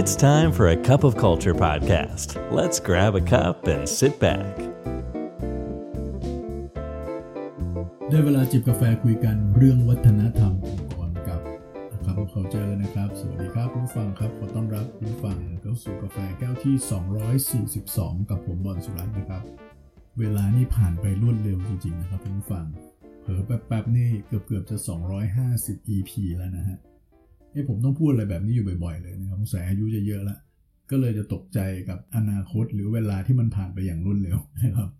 It's time for a cup of culture podcast. Let's grab a cup and sit back. ได้เวลาจิบกาแฟคุยกันเรื่องวัฒนธรรมองค์กรกับคำเขาเจอนะครับ สวัสดีครับผู้ฟังครับ ขอต้อนรับผู้ฟังเข้าสู่กาแฟแก้วที่ 242 กับผมบอลสุรัตน์นะครับ เวลานี่ผ่านไปรวดเร็วจริงๆนะครับผู้ฟังเผลอแป๊บๆนี่เกือบๆจะ 250 EP แล้วนะฮะ เอ้ผมต้องพูดอะไรแบบนี้อยู่บ่อยๆ เลยนะครับสงสัยอายุจะเยอะละก็เลยจะตกใจกับอนาคตหรือเวลาที่มันผ่านไปอย่างรวดเร็วนะครับ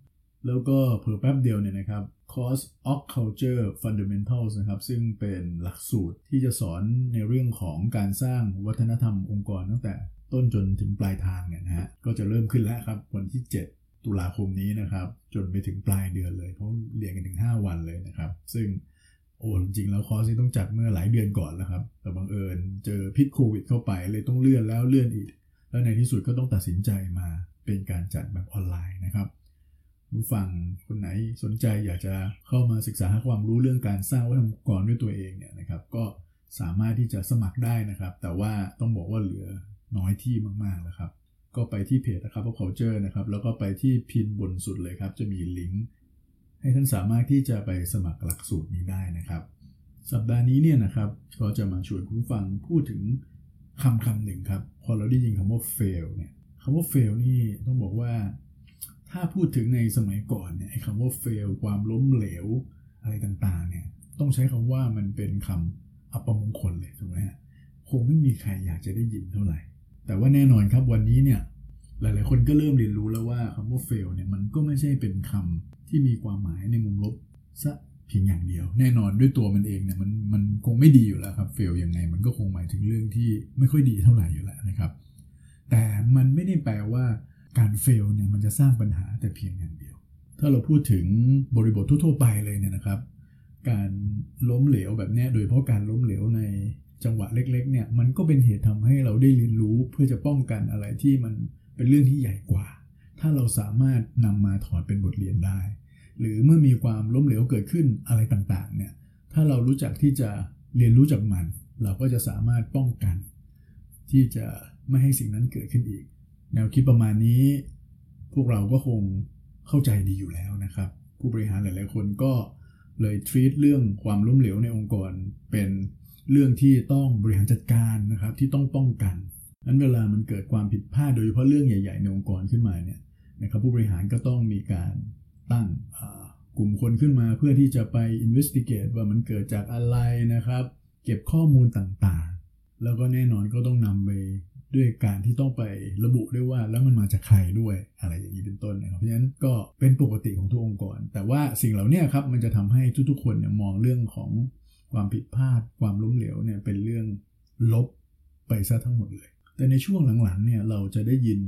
แล้วก็เผื่อแป๊บเดียวเนี่ยนะครับ Course of Culture Fundamentals นะครับ ซึ่งเป็นหลักสูตรที่จะสอนในเรื่องของการสร้างวัฒนธรรมองค์กรตั้งแต่ต้นจนถึงปลายทางเนี่ยนะฮะก็จะเริ่มขึ้นแล้วครับ วันที่ 7 ตุลาคมนี้นะครับ จนไปถึงปลายเดือนเลย เพราะเรียนกันถึง 5 วันเลยนะครับ ซึ่ง โอ้จริงๆแล้วคอร์สที่ต้องจัดเมื่อหลายเดือนก่อนแล้วครับ แต่บังเอิญเจอพิษโควิดเข้าไปเลยต้องเลื่อนแล้วเลื่อนอีก แล้วในที่สุดก็ต้องตัดสินใจมาเป็นการจัดแบบออนไลน์นะครับผู้ฟังคนไหนสนใจอยากจะเข้ามาศึกษาหาความรู้เรื่องการสร้างวัฒนธรรมองค์กรด้วยตัวเองเนี่ยนะครับ ก็สามารถที่จะสมัครได้นะครับ แต่ว่าต้องบอกว่าเหลือน้อยที่มากๆแล้วครับ ก็ไปที่เพจนะครับ culture นะครับ แล้วก็ไปที่พินบนสุดเลยครับ จะมีลิงก์ ให้ท่านสามารถที่จะไปสมัครหลักสูตรนี้ได้นะครับ สัปดาห์นี้เนี่ยนะครับก็จะมาชวนคุณฟังพูดถึงคำคำหนึ่งครับ พอเราได้ยินคำว่า fail เนี่ยคำว่า fail นี่ต้องบอกว่า ถ้าพูดถึงในสมัยก่อนเนี่ยคำว่า fail ความล้มเหลวอะไรต่างๆเนี่ยต้องใช้คำว่ามันเป็นคำอัปมงคลเลยถูกไหมฮะคงไม่มีใครอยากจะได้ยินเท่าไหร่ แต่ว่าแน่นอนครับวันนี้เนี่ย หลายๆ คนก็เริ่มเรียนรู้แล้วว่าคำว่า fail เนี่ยมันก็ไม่ใช่เป็นคำที่มีความหมายในมุมลบซะเพียงอย่างเดียว แน่นอนด้วยตัวมันเองเนี่ยมันมันคงไม่ดีอยู่แล้วครับ fail ยังไง มันก็คงหมายถึงเรื่องที่ไม่ค่อยดีเท่าไหร่อยู่แล้วนะครับ แต่มันไม่ได้แปลว่าการเฟลเนี่ยมันจะสร้างปัญหาแต่เพียงอย่างเดียว ถ้าเราพูดถึงบริบททั่วๆไปเลยเนี่ยนะครับ การล้มเหลวแบบนี้โดยเฉพาะการล้มเหลวในจังหวะเล็กๆเนี่ยมันก็เป็นเหตุทำให้เราได้เรียนรู้เพื่อจะป้องกันอะไรที่มัน เป็นเรื่องที่ใหญ่กว่า ถ้าเราสามารถนำมาถอดเป็นบทเรียนได้ หรือเมื่อมีความล้มเหลวเกิดขึ้นอะไรต่างๆเนี่ยถ้าเรารู้จักที่จะเรียนรู้จากมัน เราก็จะสามารถป้องกัน ที่จะไม่ให้สิ่งนั้นเกิดขึ้นอีก แนวคิดประมาณนี้ พวกเราก็คงเข้าใจดีอยู่แล้วนะครับ ผู้บริหารหลาย ๆ คนก็เลย treat เรื่องความล้มเหลวในองค์กรเป็นเรื่องที่ต้องบริหารจัดการนะครับที่ต้องป้องกัน นั้นเวลามันเกิดความผิดพลาดโดยเฉพาะเรื่องใหญ่ ๆ ในองค์กรขึ้นมาเนี่ยนะครับผู้บริหารก็ต้องมีการตั้งกลุ่มคนขึ้นมาเพื่อที่จะไป investigate ว่ามันเกิดจากอะไรนะครับ เก็บข้อมูลต่างๆ แล้วก็แน่นอนก็ต้องนำไปด้วยการที่ต้องไประบุด้วยว่าแล้วมันมาจากใครด้วยอะไรอย่างนี้เป็นต้นนะครับเพราะฉะนั้นก็เป็นปกติของทุกองค์กร แต่ว่าสิ่งเหล่านี้ครับมันจะทำให้ทุกๆคนเนี่ยมองเรื่องของความผิดพลาด ความล้มเหลวเนี่ยเป็นเรื่องลบไปซะทั้งหมดเลย แต่ในช่วงหลังๆเนี่ยเราจะได้ยิน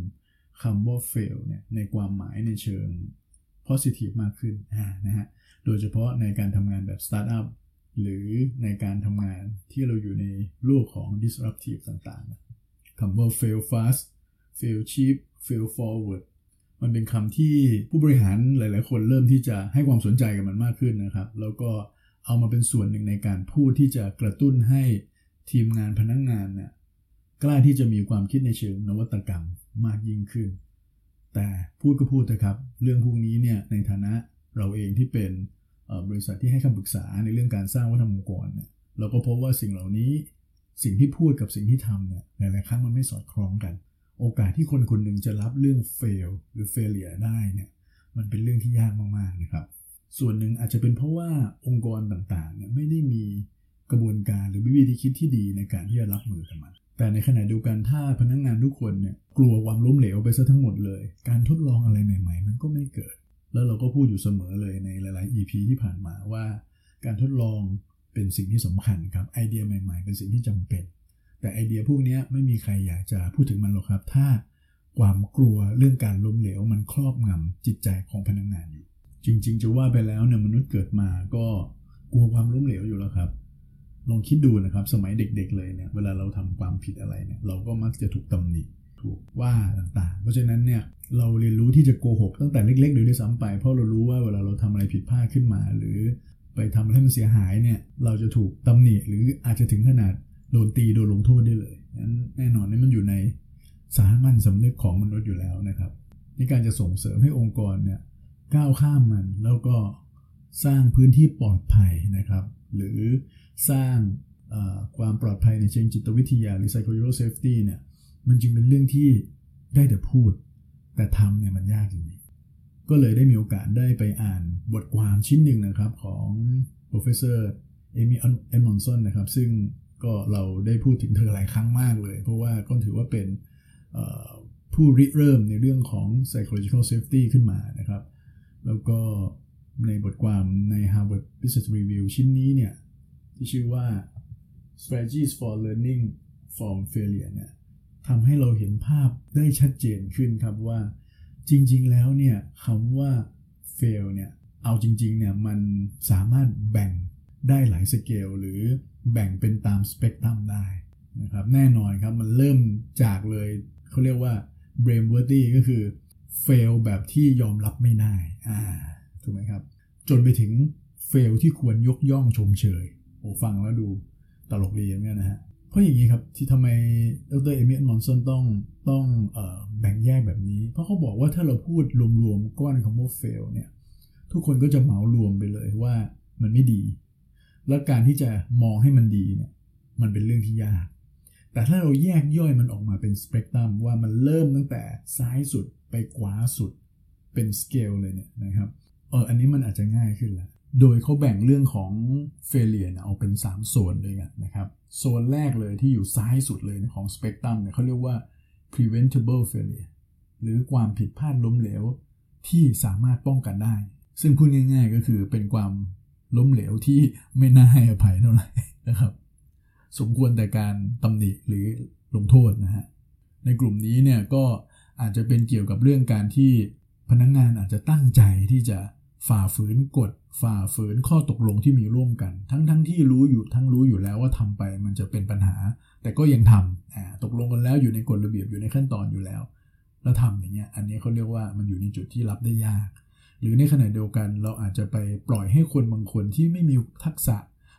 คำว่า fail เนี่ยในความหมายในเชิง positive มากขึ้นนะฮะ โดยเฉพาะในการทำงานแบบ startup หรือในการทำงานที่เราอยู่ในโลกของ disruptive ต่างๆคำว่า fail fast fail cheap fail forward มันเป็นคำที่ผู้บริหารหลาย ๆ คนเริ่มที่จะให้ความสนใจกับมันมากขึ้นนะครับ แล้วก็เอามาเป็นส่วนหนึ่งในการพูดที่จะกระตุ้นให้ทีมงานพนักงงานเนี่ย กล้าที่จะมีความคิดในเชิงนวัตกรรมมากยิ่งขึ้น แต่พูดก็พูดนะครับ เรื่องพวกนี้เนี่ยในฐานะเราเองที่เป็นบริษัทที่ให้คำปรึกษาในเรื่องการสร้างวัฒนธรรมองค์กรเนี่ยเราก็พบว่าสิ่งเหล่านี้สิ่งที่พูดกับสิ่งที่ทำเนี่ยหลายๆครั้งมันไม่สอดคล้องกัน โอกาสที่คนคนหนึ่งจะรับเรื่อง fail หรือ failure ได้เนี่ยมันเป็นเรื่องที่ยากมากๆนะครับ ส่วนหนึ่งอาจจะเป็นเพราะว่าองค์กรต่างๆเนี่ยไม่ได้มีกระบวนการหรือวิธีคิดที่ดีในการที่จะรับมือกับมัน แต่ในขณะเดียวกันถ้าพนักงงานทุกคนเนี่ยกลัวความล้มเหลวไปซะทั้งหมดเลย การทดลองอะไรใหม่ ๆ มันก็ไม่เกิด แล้วเราก็พูดอยู่เสมอเลยในหลาย ๆ EP ที่ผ่านมาว่า การทดลองเป็นสิ่งที่สำคัญครับไอเดียใหม่ ๆ เป็นสิ่งที่จำเป็น แต่ไอเดียพวกนี้ไม่มีใครอยากจะพูดถึงมันหรอกครับ ถ้าความกลัวเรื่องการล้มเหลวมันครอบงำจิตใจของพนักงงานอยู่ จริง ๆ จะว่าไปแล้วเนี่ยมนุษย์เกิดมาก็กลัวความล้มเหลวอยู่แล้วครับ ลองคิดดูนะครับ สมัยเด็กๆเลยเนี่ยเวลาเราทำความผิดอะไรเนี่ยเราก็มักจะถูกตำหนิถูกว่าต่างๆ เพราะฉะนั้นเนี่ยเราเรียนรู้ที่จะโกหกตั้งแต่เล็กๆโดยด้วยซ้ำไป เพราะเรารู้ว่าเวลาเราทำอะไรผิดพลาดขึ้นมา หรือไปทำอะไรให้มันเสียหายเนี่ยเราจะถูกตำหนิหรืออาจจะถึงขนาดโดนตีโดนลงโทษได้เลยนั้นแน่นอนนี่มันอยู่ในสามัญสำนึกของมนุษย์อยู่แล้วนะครับในการจะส่งเสริมให้องค์กรเนี่ยก้าวข้ามมันแล้วก็สร้างพื้นที่ปลอดภัยนะครับ หรือสร้างความปลอดภัยในเชิงจิตวิทยา หรือ psychological safety เนี่ยมันจึงเป็นเรื่องที่ได้แต่พูด แต่ทำเนี่ยมันยากจริงๆก็เลยได้มีโอกาสได้ไปอ่านบทความชิ้นหนึ่งนะครับของ professor Amy Edmondson นะครับ ซึ่งก็เราได้พูดถึงเธอหลายครั้งมากเลย เพราะว่าก็ถือว่าเป็นผู้ริเริ่มในเรื่องของ psychological safety ขึ้นมานะครับ แล้วก็ ในบทความใน Harvard Business Review ชิ้นนี้เนี่ย ที่ชื่อว่า strategies for learning from failure เนี่ยทำให้เราเห็นภาพได้ชัดเจนขึ้นครับว่าจริง ๆ แล้วเนี่ยคำว่า fail เนี่ยเอาจริง ๆ เนี่ยมันสามารถแบ่งได้หลายสเกลหรือแบ่งเป็นตามสเปกตรัมได้นะครับแน่นอนครับมันเริ่มจากเลยเขาเรียกว่า brainworthy ก็คือ fail แบบที่ยอมรับไม่ได้อ่า ถูกไหมครับ จนไปถึง fail ที่ควรยกย่องชมเชยโอ้ฟังแล้วดูตลกดีอย่างเงี้ยนะฮะ เพราะอย่างนี้ครับ ที่ทำไมดร. Amy Edmondson ต้องต้องอแบ่งแยกแบบนี้ เพราะเขาบอกว่าถ้าเราพูดรวมๆก้อนของโม fail เนี่ยทุกคนก็จะเหมารวมไปเลยว่ามันไม่ดี แล้วการที่จะมองให้มันดีเนี่ยมันเป็นเรื่องที่ยาก แต่ถ้าเราแยกย่อยมันออกมาเป็นสเปกตรัมว่ามันเริ่มตั้งแต่ซ้ายสุดไปขวาสุดเป็นสเกลเลยเนี่ยนะครับ เอออันนี้มันอาจจะง่ายขึ้นแล้วโดยเขาแบ่งเรื่องของเฟเลียเอาเป็น 3 โซนด้วยกันนะครับ โซนแรกเลยที่อยู่ซ้ายสุดเลยของสเปกตรัมเนี่ยเขาเรียกว่า preventable failure หรือความผิดพลาดล้มเหลวที่สามารถป้องกันได้ ซึ่งพูดง่าย ๆ ก็คือเป็นความล้มเหลวที่ไม่น่าให้อภัยเท่าไหร่นะครับ สมควรแต่การตำหนิหรือลงโทษนะฮะ ในกลุ่มนี้เนี่ยก็อาจจะเป็นเกี่ยวกับเรื่องการที่พนักงงานอาจจะตั้งใจที่จะ ฝ่าฝืนกฎฝ่าฝืนข้อตกลงที่มีร่วมกัน ทั้งทั้งที่รู้อยู่ทั้งรู้อยู่แล้วว่าทำไปมันจะเป็นปัญหา แต่ก็ยังทำอ่าตกลงกันแล้วอยู่ในกฎระเบียบอยู่ในขั้นตอนอยู่แล้ว แล้วทำอย่างเงี้ยอันนี้เขาเรียกว่ามันอยู่ในจุดที่รับได้ยาก หรือในขณะเดียวกันเราอาจจะไปปล่อยให้คนบางคนที่ไม่มีทักษะ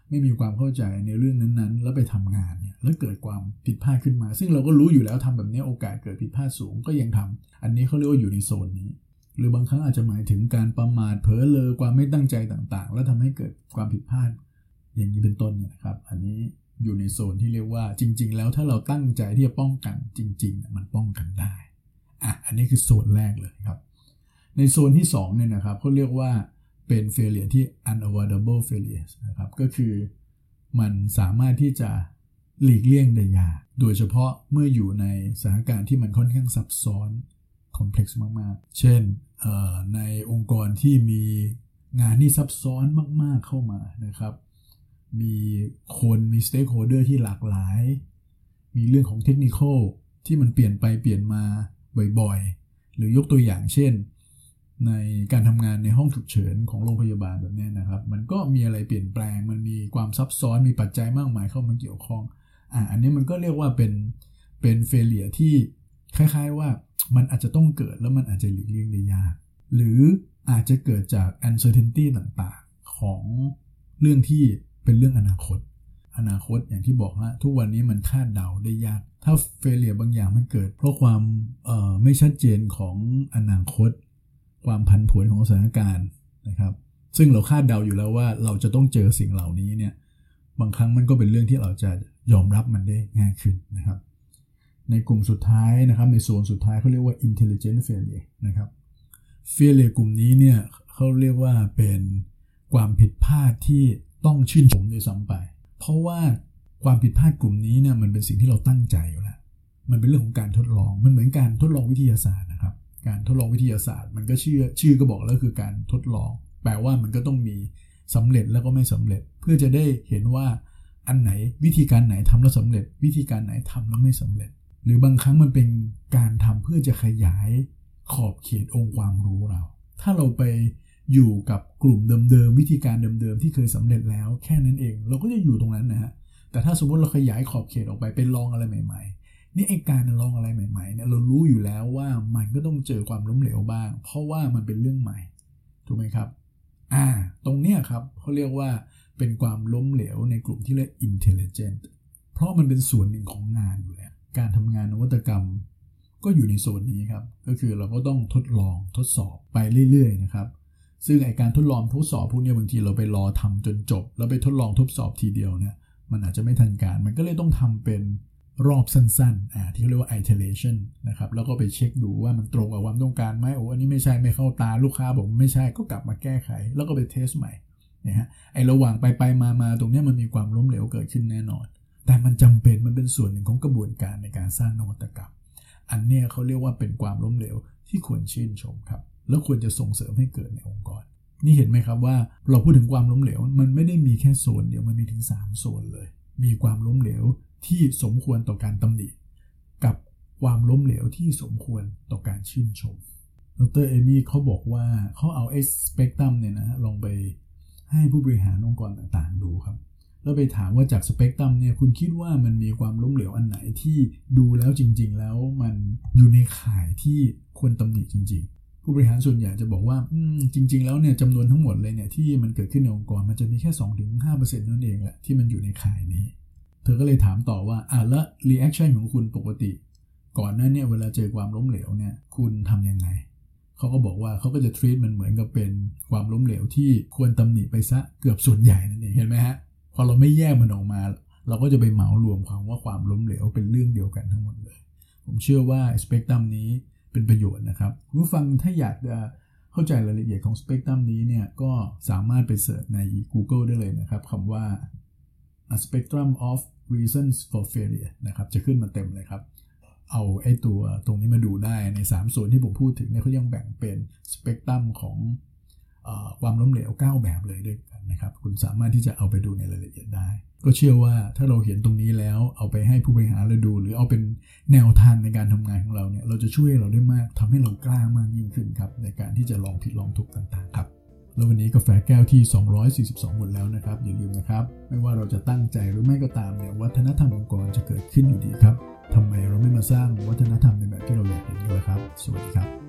ไม่มีความเข้าใจในเรื่องนั้นๆ แล้วไปทำงานเนี่ยแล้วเกิดความผิดพลาดขึ้นมา ซึ่งเราก็รู้อยู่แล้วทำแบบนี้โอกาสเกิดผิดพลาดสูงก็ยังทำอันนี้เขาเรียกว่าอยู่ในโซนนี้ หรือบางครั้งอาจจะหมายถึงการประมาทเผลอเลอความไม่ตั้งใจต่างๆ แล้วทำให้เกิดความผิดพลาด อย่างนี้เป็นต้นเนี่ยครับ อันนี้อยู่ในโซนที่เรียกว่าจริง ๆ แล้วถ้าเราตั้งใจที่จะป้องกันจริงๆ มันป้องกันได้อะอันนี้คือโซนแรกเลยครับ ในโซนที่2เนี่ยนะครับเขาเรียกว่าเป็น failure ที่ unavoidable failures นะครับก็คือมันสามารถที่จะหลีกเลี่ยงได้ยาก โดยเฉพาะเมื่ออยู่ในสถานการณ์ที่มันค่อนข้างซับซ้อน complex มาก ๆ เช่นในองค์กรที่มีงานที่ซับซ้อนมาก ๆ เข้ามานะครับ มีคนมี stakeholder ที่หลากหลาย มีเรื่องของเทคนิคที่มันเปลี่ยนไปเปลี่ยนมาบ่อย ๆ หรือยกตัวอย่างเช่น ในการทำงานในห้องฉุกเฉินของโรงพยาบาลแบบนี้นะครับ มันก็มีอะไรเปลี่ยนแปลง มันมีความซับซ้อน มีปัจจัยมากมายเข้ามาเกี่ยวข้อง อ่า อันนี้มันก็เรียกว่าเป็นเป็นเฟลเลียที่ คล้าย ๆ ว่ามันอาจจะต้องเกิดแล้วมันอาจจะหลีกเลี่ยงได้ยาก หรืออาจจะเกิดจาก uncertainty ต่างๆ ของเรื่องที่เป็นเรื่องอนาคต อนาคตอย่างที่บอกว่าทุกวันนี้มันคาดเดาได้ยาก ถ้าเฟลเลียบางอย่างมันเกิด เพราะความไม่ชัดเจนของอนาคต ความพันผวนของสถานการณ์นะครับ ซึ่งเราคาดเดาอยู่แล้วว่าเราจะต้องเจอสิ่งเหล่านี้เนี่ยบางครั้งมันก็เป็นเรื่องที่เราจะยอมรับมันได้ง่ายขึ้นนะครับ ในกลุ่มสุดท้ายนะครับในโซนสุดท้ายเขาเรียกว่า intelligent failure นะครับ failure กลุ่มนี้เนี่ยเขาเรียกว่าเป็นความผิดพลาดที่ต้องชื่นชมด้วยซ้ำไป เพราะว่าความผิดพลาดกลุ่มนี้เนี่ยมันเป็นสิ่งที่เราตั้งใจอยู่แล้ว มันเป็นเรื่องของการทดลอง มันเหมือนการทดลองวิทยาศาสตร์นะครับ การทดลองวิทยาศาสตร์ มันก็ชื่อชื่อก็บอกแล้วคือการทดลอง แปลว่ามันก็ต้องมีสำเร็จแล้วก็ไม่สำเร็จ เพื่อจะได้เห็นว่าอันไหนวิธีการไหนทำแล้วสำเร็จ วิธีการไหนทำแล้วไม่สำเร็จ หรือบางครั้งมันเป็นการทำเพื่อจะขยายขอบเขตองค์ความรู้เรา ถ้าเราไปอยู่กับกลุ่มเดิมๆวิธีการเดิมๆที่เคยสำเร็จแล้ว แค่นั้นเอง เราก็จะอยู่ตรงนั้นนะฮะแต่ถ้าสมมติเราขยายขอบเขตออกไปเป็นลองอะไรใหม่ๆ นี่ไอการลองอะไรใหม่ๆเนี่ยเรารู้อยู่แล้วว่ามันก็ต้องเจอความล้มเหลวบ้าง เพราะว่ามันเป็นเรื่องใหม่ถูกไหมครับอ่าตรงเนี้ยครับเขาเรียกว่าเป็นความล้มเหลวในกลุ่มที่เรียก intelligent เพราะมันเป็นส่วนหนึ่งของงานอยู่แล้ว การทำงานนวัตกรรม ก็อยู่ในโซนนี้ครับ ก็คือเราก็ต้องทดลองทดสอบไปเรื่อยๆนะครับ ซึ่งไอการทดลองทดสอบพวกนี้บางทีเราไปรอทำจนจบ แล้วไปทดลองทดสอบทีเดียวเนี่ยมันอาจจะไม่ทันการ มันก็เลยต้องทำเป็นรอบสั้นๆอ่าที่เรียกว่า iteration นะครับ แล้วก็ไปเช็คดูว่ามันตรงกับความต้องการไหมโอ้อันนี้ไม่ใช่ไม่เข้าตาลูกค้าบอกไม่ใช่ก็กลับมาแก้ไข แล้วก็ไปเทสใหม่นะฮะไอระหว่างไปไปมามาตรงนี้มันมีความล้มเหลวเกิดขึ้นแน่นอน แต่มันจำเป็นมันเป็นส่วนหนึ่งของกระบวนการในการสร้างนวัตกรรม อันเนี้ยเขาเรียกว่าเป็นความล้มเหลวที่ควรชื่นชมครับ แล้วควรจะส่งเสริมให้เกิดในองค์กร นี่เห็นไหมครับว่าเราพูดถึงความล้มเหลว มันไม่ได้มีแค่โซนเดียวมันมีถึง 3 โซนเลย มีความล้มเหลวที่สมควรต่อการตำหนิกับความล้มเหลวที่สมควรต่อการชื่นชม ดรเอมี่เขาบอกว่าเขาเอาไอ้สเปกตรัมเนี่ยนะลองไปให้ผู้บริหารองค์กรต่างๆดูครับ แล้วไปถามว่าจากสเปกตรัมเนี่ยคุณคิดว่ามันมีความล้มเหลวอันไหนที่ดูแล้วจริง ๆ แล้วมันอยู่ในข่ายที่ควรตำหนิจริง ๆ ผู้บริหารส่วนใหญ่จะบอกว่าอืมจริง ๆ แล้วเนี่ยจำนวนทั้งหมดเลยเนี่ยที่มันเกิดขึ้นในองค์กรมันจะมีแค่ 2-5%นั่นเองแหละที่มันอยู่ในข่ายนี้ เธอก็เลยถามต่อว่าอะแล้ว reaction ของคุณปกติ ก่อนหน้าเนี่ยเวลาเจอความล้มเหลวเนี่ยคุณทำยังไงเขาก็บอกว่าเขาก็จะ treat มันเหมือนกับเป็นความล้มเหลวที่ควรตำหนิไปซะเกือบส่วนใหญ่นั่นเองเห็นไหมฮะ อเราไม่แยกมันออกมา เราก็จะไปเหมารวมความว่าความล้มเหลวเป็นเรื่องเดียวกันทั้งหมดเลย ผมเชื่อว่าสเปกตรัมนี้เป็นประโยชน์นะครับผู้ฟังถ้าอยากจะเข้าใจรายละเอียดของสเปกตรัมนี้เนี่ยก็สามารถไปเสิร์ชใน Google ได้เลยนะครับคำว่า a spectrum of reasons for failure นะครับจะขึ้นมาเต็มเลยครับ เอาไอ้ตัวตรงนี้มาดูได้ใน 3 ส่วนที่ผมพูดถึงเนี่ยเขายังแบ่งเป็นสเปกตรัมของ ความล้มเหลว9แบบเลยด้วยกันนะครับ คุณสามารถที่จะเอาไปดูในรายละเอียดได้ ก็เชื่อว่าถ้าเราเห็นตรงนี้แล้วเอาไปให้ผู้บริหารเราดู หรือเอาเป็นแนวทางในการทำงานของเราเนี่ยเราจะช่วยเราได้มากทำให้เรากล้ามากยิ่งขึ้นครับ ในการที่จะลองผิดลองถูกต่างๆครับแล้ววันนี้กาแฟแก้วที่ 242หมดแล้วนะครับ อย่าลืมนะครับ ไม่ว่าเราจะตั้งใจหรือไม่ก็ตามเนี่ยวัฒนธรรมองค์กรจะเกิดขึ้นอยู่ดีครับทำไมเราไม่มาสร้างวัฒนธรรมในแบบที่เราอยากเห็นกันล่ะครับ สวัสดีครับ